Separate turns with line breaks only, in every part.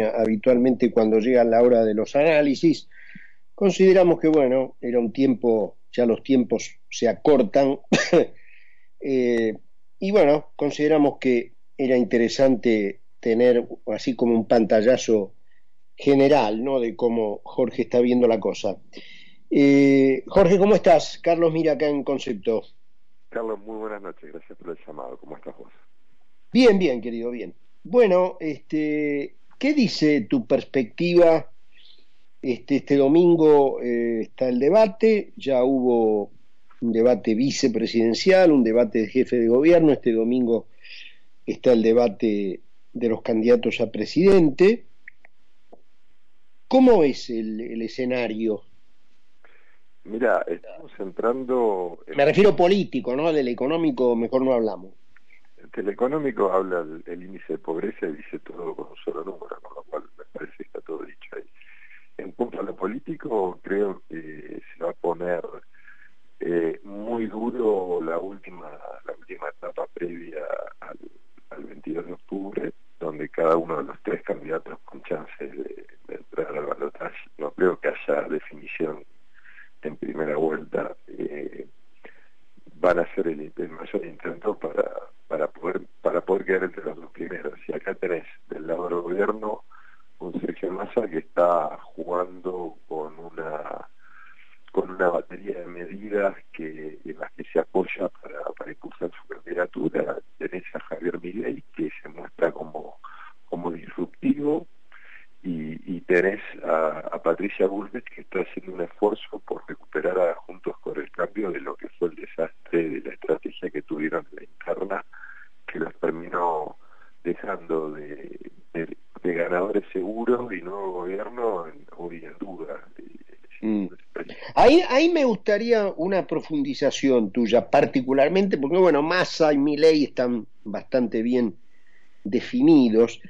habitualmente cuando llega la hora de los análisis. Consideramos que, bueno, era un tiempo, ya los tiempos se acortan, eh, y bueno, consideramos que era interesante tener así como un pantallazo general, ¿no? De cómo Jorge está viendo la cosa. Eh, Jorge, ¿cómo estás? Carlos, mira acá en Concepto.
Carlos, muy buenas noches, gracias por el llamado. ¿Cómo estás vos?
Bien, bien, querido, bien. Bueno, este, ¿qué dice tu perspectiva? Este, este domingo eh, está el debate, ya hubo un debate vicepresidencial, un debate de jefe de gobierno, este domingo está el debate de los candidatos a presidente. ¿Cómo es el, escenario?
Mira, estamos entrando...
Me refiero político, ¿no? Del económico mejor no hablamos.
Del económico habla el, índice de pobreza y dice todo con un solo número, con lo cual me parece que está todo dicho ahí. En cuanto a lo político, creo que se va a poner eh, muy duro la última la última etapa previa al, 22 de octubre, donde cada uno de los tres candidatos con chances de, entrar al balotaje, no creo que haya definición en primera vuelta, eh, van a ser el, mayor intento para poder quedar entre los dos primeros. Y acá tenés del lado del gobierno un Sergio Massa que está jugando con una con una batería de medidas que en las que se apoya para, para impulsar su candidatura. Tenés a Javier Milei, que se muestra como, como disruptivo, y, y tenés a, Patricia Bullrich, que está haciendo un esfuerzo por recuperar a Juntos con el Cambio de lo que fue el desastre de la estrategia que tuvieron en la interna, que los terminó dejando de, de, ganadores seguros y nuevo gobierno hoy en duda.
Mm. Ahí, me gustaría una profundización tuya, particularmente, porque bueno, Massa y Milei están bastante bien definidos,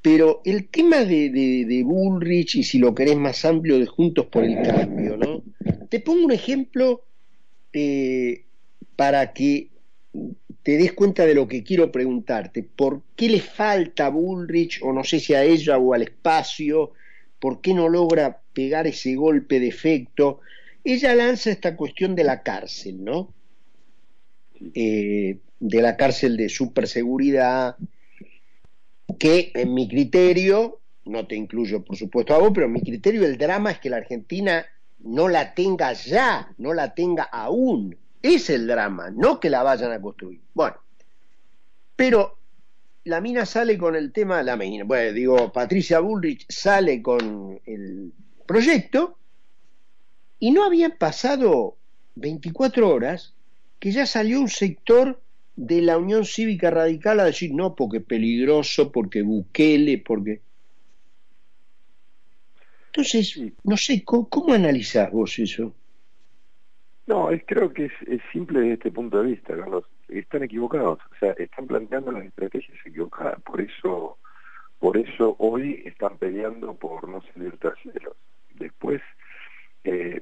pero el tema de, de, Bullrich y si lo querés más amplio de Juntos por el Cambio, ¿no? Te pongo un ejemplo eh, para que te des cuenta de lo que quiero preguntarte. ¿Por qué le falta a Bullrich, o no sé si a ella o al espacio, ¿Por qué no logra pegar ese golpe de efecto? Ella lanza esta cuestión de la cárcel, ¿no? Eh, de la cárcel de superseguridad, que en mi criterio, no te incluyo por supuesto a vos, pero en mi criterio el drama es que la Argentina no la tenga ya, no la tenga aún. Es el drama, no que la vayan a construir. Bueno, pero la mina sale con el tema, la mina, bueno, digo, Patricia Bullrich sale con el proyecto y no habían pasado 24 horas que ya salió un sector de la Unión Cívica Radical a decir no, porque peligroso, porque Bukele, porque... Entonces, no sé, ¿cómo, cómo analizás vos eso?
No, es, creo que es, simple desde este punto de vista, Carlos. Están equivocados, o sea, están planteando las estrategias equivocadas. Por eso, por eso hoy están peleando por no salir terceros. Después, eh,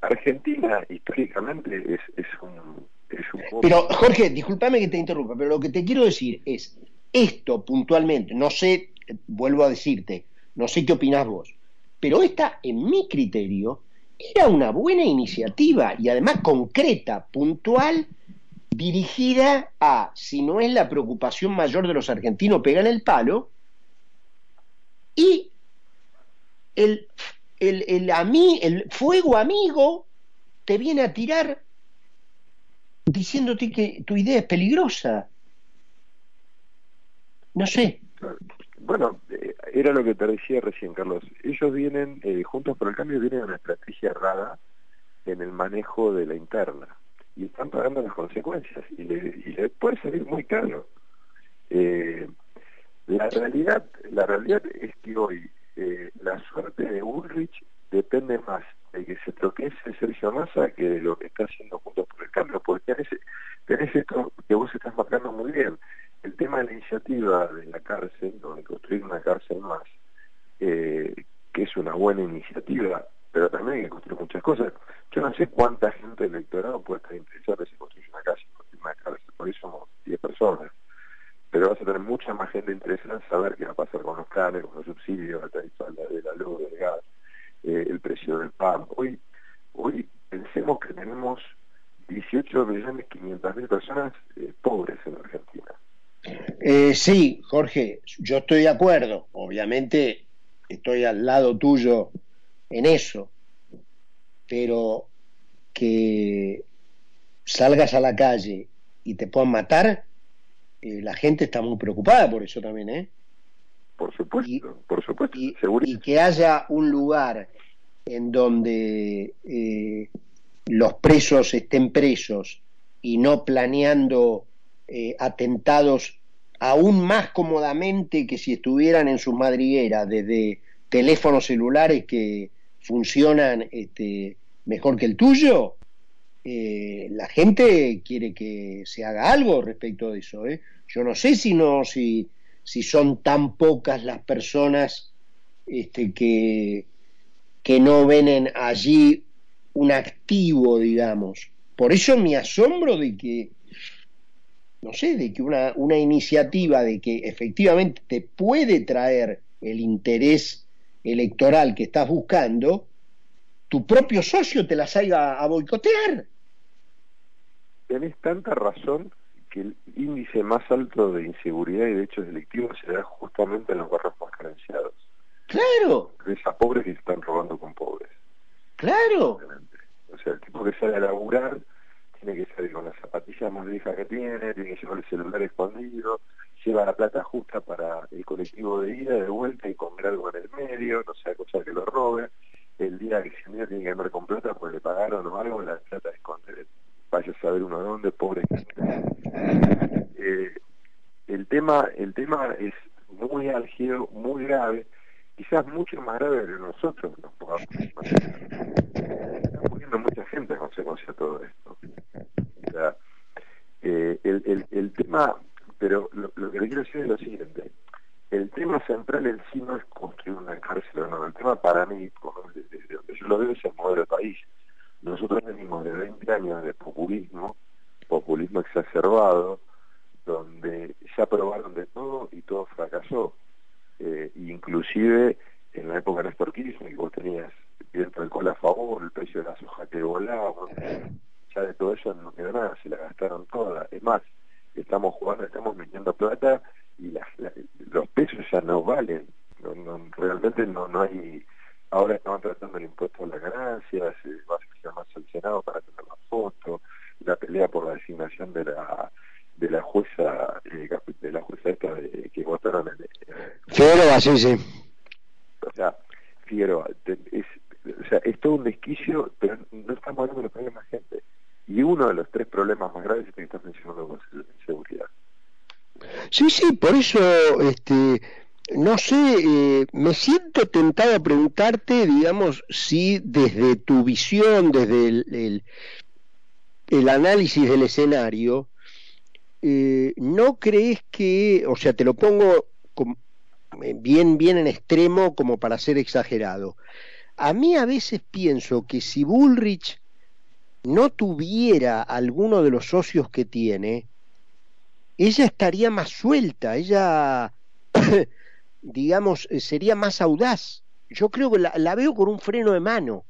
Argentina históricamente es, es un... Es un
pero Jorge, discúlpame que te interrumpa, pero lo que te quiero decir es, esto puntualmente, no sé, vuelvo a decirte, no sé qué opinás vos, pero esta, en mi criterio, era una buena iniciativa y además concreta, puntual, dirigida a, si no es la preocupación mayor de los argentinos, pegan el palo, y el, el, el, el fuego amigo te viene a tirar diciéndote que tu idea es peligrosa. No sé.
Bueno, eh, era lo que te decía recién, Carlos. Ellos vienen, eh, Juntos por el Cambio, vienen una estrategia errada en el manejo de la interna y están pagando las consecuencias y le, puede salir muy caro. Eh, la realidad la realidad es que hoy eh, la suerte de Ulrich depende más de que se troquece Sergio Massa que de lo que está haciendo Juntos por el Cambio, porque tenés, esto que vos estás marcando muy bien el tema de la iniciativa de la cárcel, donde construir una cárcel más, eh, que es una buena iniciativa, pero también hay que construir muchas cosas. Yo no sé cuánta gente electorado puede estar interesada si construye una cárcel, una cárcel, por eso somos 10 personas. Pero vas a tener mucha más gente interesada en saber qué va a pasar con los canes, con los subsidios, la tarifa de la luz, del gas, eh, el precio del pan. Hoy, hoy pensemos que tenemos 18 millones 500 mil personas eh, pobres en Argentina.
Eh, sí, Jorge, yo estoy de acuerdo. Obviamente estoy al lado tuyo en eso, pero que salgas a la calle y te puedan matar, eh, la gente está muy preocupada por eso también, ¿eh?
Por supuesto, por supuesto,
y, y, que haya un lugar en donde eh, los presos estén presos y no planeando eh, atentados aún más cómodamente que si estuvieran en sus madrigueras desde teléfonos celulares que funcionan este, mejor que el tuyo, eh, la gente quiere que se haga algo respecto de eso. ¿eh? Yo no sé si no, si, si son tan pocas las personas este, que, que no ven allí un activo, digamos. Por eso me asombro de que, no sé, de que una, una iniciativa de que efectivamente te puede traer el interés electoral que estás buscando, tu propio socio te la salga a boicotear.
Tenés tanta razón que el índice más alto de inseguridad y de hechos delictivos se da justamente en los barrios más carenciados.
Claro.
Es a pobres que se están robando con pobres.
Claro.
O sea, el tipo que sale a laburar tiene que salir con las zapatillas más viejas que tiene, tiene que llevar el celular escondido, lleva la plata justa para el colectivo de ida, de vuelta y comer algo en el medio, no sea cosa que lo robe. El día que se tiene que andar con plata porque le pagaron o algo, la plata esconder, vaya a saber uno dónde, pobre eh, el tema, el tema es muy álgido, muy grave, quizás mucho más grave que nosotros nos podamos Está muriendo mucha gente a consecuencia de todo esto. O sea, eh, el, el, el tema pero lo, que le quiero decir es lo siguiente. El tema central en sí no es construir una cárcel o no. El tema para mí, desde donde yo lo veo, es el modelo de país. Nosotros venimos de 20 años de populismo, populismo exacerbado, donde se aprobaron de todo y todo fracasó. Eh, inclusive en la época de Néstor Kirchner, que vos tenías viento del col a favor, el precio de la soja que volaba, ya de todo eso no quedó nada, se la gastaron toda. Es más, estamos jugando, estamos metiendo plata y los pesos ya no valen. realmente no, no hay... Ahora estamos tratando el impuesto a las ganancias, se va a más al Senado para tener la foto, la pelea por la designación de la de la jueza eh, de la jueza esta de, que votaron en
Figueroa, sí, sí.
O sea, Figueroa, es, o sea, es todo un desquicio, pero no estamos hablando de los problemas gente. Y uno de los tres problemas más graves es que estás mencionando con seguridad.
Sí, sí, por eso, este, no sé, eh, me siento tentado a preguntarte, digamos, si desde tu visión, desde el, el, análisis del escenario, eh, ¿no crees que, o sea, te lo pongo eh, bien, bien en extremo como para ser exagerado? A mí a veces pienso que si Bullrich no tuviera alguno de los socios que tiene, ella estaría más suelta, ella, digamos, eh, sería más audaz. Yo creo que la, veo con un freno de mano.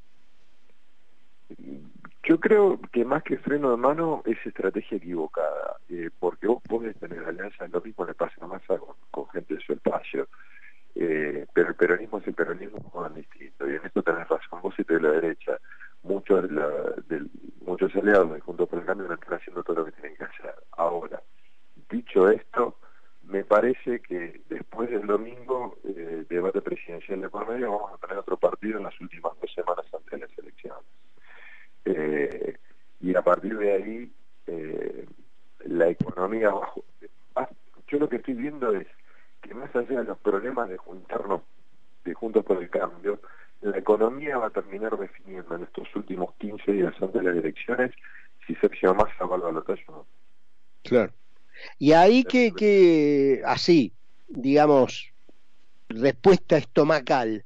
Yo creo que más que freno de mano es estrategia equivocada, eh, porque vos podés tener alianzas, lo mismo le pasa a Massa con, gente de su espacio, eh, pero el peronismo es el peronismo es distinto, y en esto tenés razón vos y de la derecha muchos, de, muchos aliados de Juntos por el Cambio no están haciendo todo lo que tienen que hacer. Ahora, dicho esto, me parece que después del domingo, eh, debate presidencial de por medio, vamos a tener otro partido en las últimas dos semanas antes de las elecciones. Eh, y a partir de ahí, eh, la economía bajo. Yo lo que estoy viendo es que más allá de los problemas de juntarnos, de Juntos por el Cambio, la economía va a terminar definiendo en estos últimos 15 días antes de las elecciones si Sergio Massa va al balotaje o no.
Claro. Y ahí que, que, así, digamos, respuesta estomacal,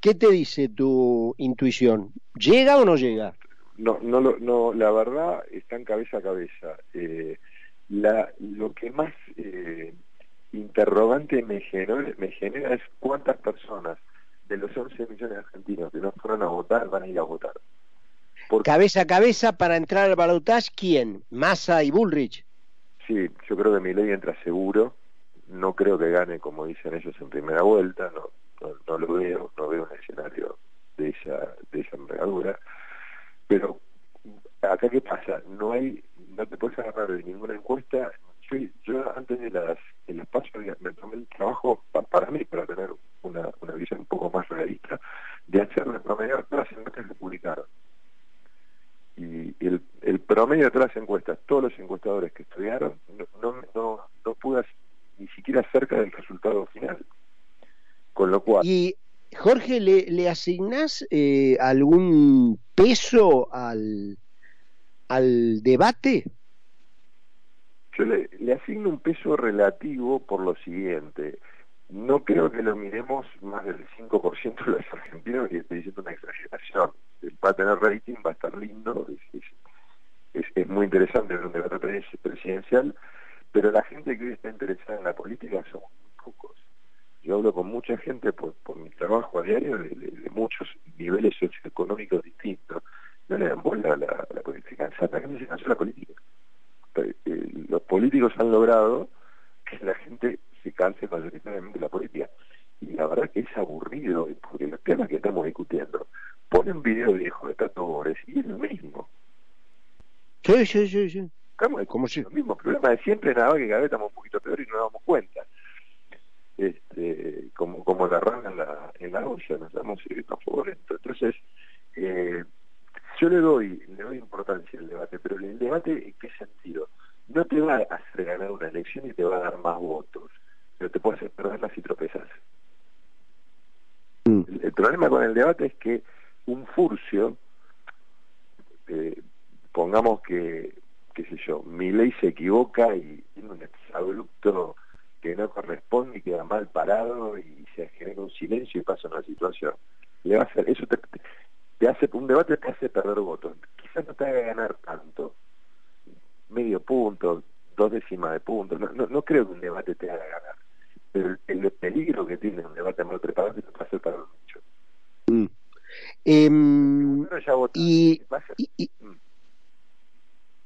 ¿qué te dice tu intuición? ¿Llega o no llega?
No, no, no la verdad está en cabeza a cabeza. Eh, la, lo que más eh, interrogante me genera, me genera es cuántas personas de los 11 millones de argentinos que no fueron a votar van a ir a votar.
Cabeza a cabeza para entrar al balotaje, ¿quién? ¿Massa y Bullrich?
Sí, yo creo que mi ley entra seguro. No creo que gane, como dicen ellos, en primera vuelta. No, no, lo veo, no veo un escenario de esa, de esa envergadura. Pero acá qué pasa, no hay, no te puedes agarrar de ninguna encuesta. Yo, antes de las, de las pasos me tomé el trabajo para mí, para tener una, una visión un poco más realista, de hacer de promedio todas las encuestas que publicaron. Y el, el promedio de todas las encuestas, todos los encuestadores que estudiaron, no, no, no, pude ni siquiera cerca del resultado final. Con lo cual...
Y Jorge, ¿le, le asignás eh, algún peso al, al debate?
Yo le, asigno un peso relativo por lo siguiente. No creo que lo miremos más del 5% de los argentinos y estoy diciendo una exageración. Va a tener rating, va a estar lindo, es, muy interesante ver un debate presidencial, pero la gente que hoy está interesada en la política son pocos. Yo hablo con mucha gente por, mi trabajo a diario de, muchos niveles socioeconómicos distintos. No le dan bola a la política, se cansó la política. Eh, los políticos han logrado que la gente se canse mayoritariamente de la política. Y la verdad que es aburrido, porque los temas que estamos discutiendo, ponen video viejo de Tato Bores y es lo mismo.
Sí, sí, sí, sí.
Como si... Mismo problema de siempre, nada más que cada vez estamos un poquito peor y no nos damos cuenta. Este, como, como la rana en la, en la olla, nos damos favor. Entonces, eh, yo le doy, importancia al debate, pero el debate en qué sentido? No te va a hacer ganar una elección y te va a dar más votos pero te puede hacer perderlas si tropezas. Mm. El, problema con el debate es que un furcio, eh, pongamos que, qué sé yo, mi ley se equivoca y tiene un exabrupto que no corresponde y queda mal parado y se genera un silencio y pasa una situación. Le va a hacer, eso te, te hace, un debate te hace perder votos. Quizás no te haga ganar tanto, medio punto, dos décimas de punto, no, no, no creo que un debate te haga ganar el, el, peligro que tiene un debate mal preparado es que pase para mucho. Mm.
Eh, y, y, mm.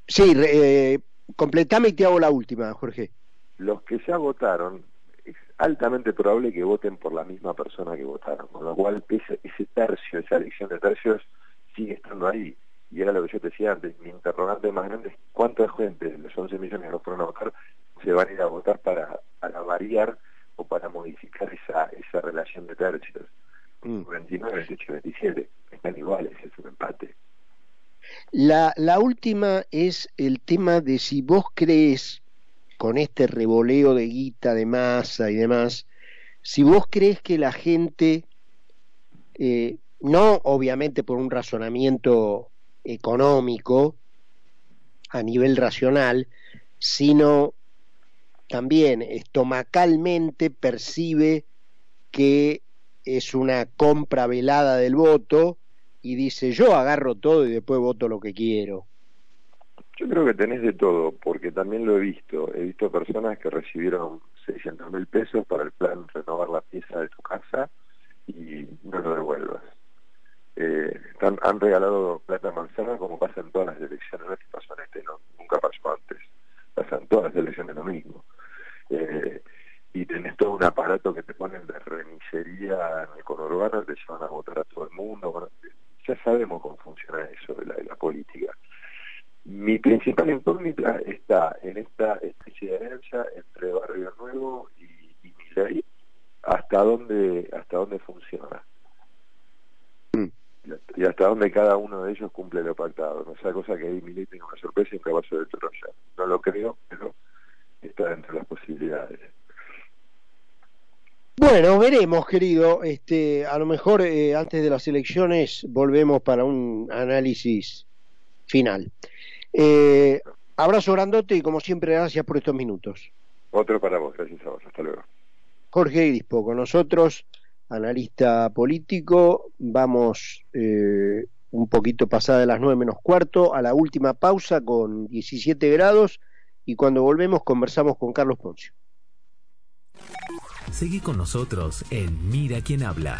Sí, eh, completame y te hago la última, Jorge.
Los que ya votaron, es altamente probable que voten por la misma persona que votaron, con lo cual ese, ese tercio, esa elección de tercios sigue estando ahí. Y era lo que yo te decía antes, mi interrogante más grande es cuánta gente de los 11 millones que no fueron a votar se van a ir a votar para, para variar o para modificar esa, esa relación de tercios. Mm. 29, 28, 27 están iguales, es un empate.
La, la última es el tema de si vos crees, con este revoleo de guita, de masa y demás, si vos crees que la gente, eh, no obviamente por un razonamiento económico a nivel racional, sino también estomacalmente percibe que es una compra velada del voto y dice yo agarro todo y después voto lo que quiero.
Yo creo que tenés de todo, porque también lo he visto. He visto personas que recibieron 600 mil pesos para el plan renovar la pieza de tu casa y no lo devuelvas. Eh, han regalado plata manzana como pasa en todas las elecciones, no es que pasó en este, no, nunca pasó antes. Pasa en todas las elecciones lo mismo eh, y tenés todo un aparato que te ponen de remisería en el conurbano, te llevan a votar a todo el mundo. ya sabemos cómo funciona eso de la, de. Mi principal incógnita está en esta especie de herencia entre Barrio Nuevo y, y ley hasta dónde, hasta dónde funciona mm. y hasta dónde cada uno de ellos cumple lo pactado. No sea cosa que ahí Milei tenga una sorpresa y un caballo de Troya. No lo creo, pero está dentro de las posibilidades.
Bueno, veremos, querido. Este, a lo mejor eh, antes de las elecciones volvemos para un análisis final. Eh, abrazo grandote y como siempre gracias por estos minutos.
Otro para vos, gracias a vos. Hasta luego.
Jorge Grispo con nosotros, analista político. Vamos eh, un poquito pasada de las nueve menos cuarto a la última pausa con 17 grados y cuando volvemos conversamos con Carlos Poncio.
Seguí con nosotros en Mira quién habla.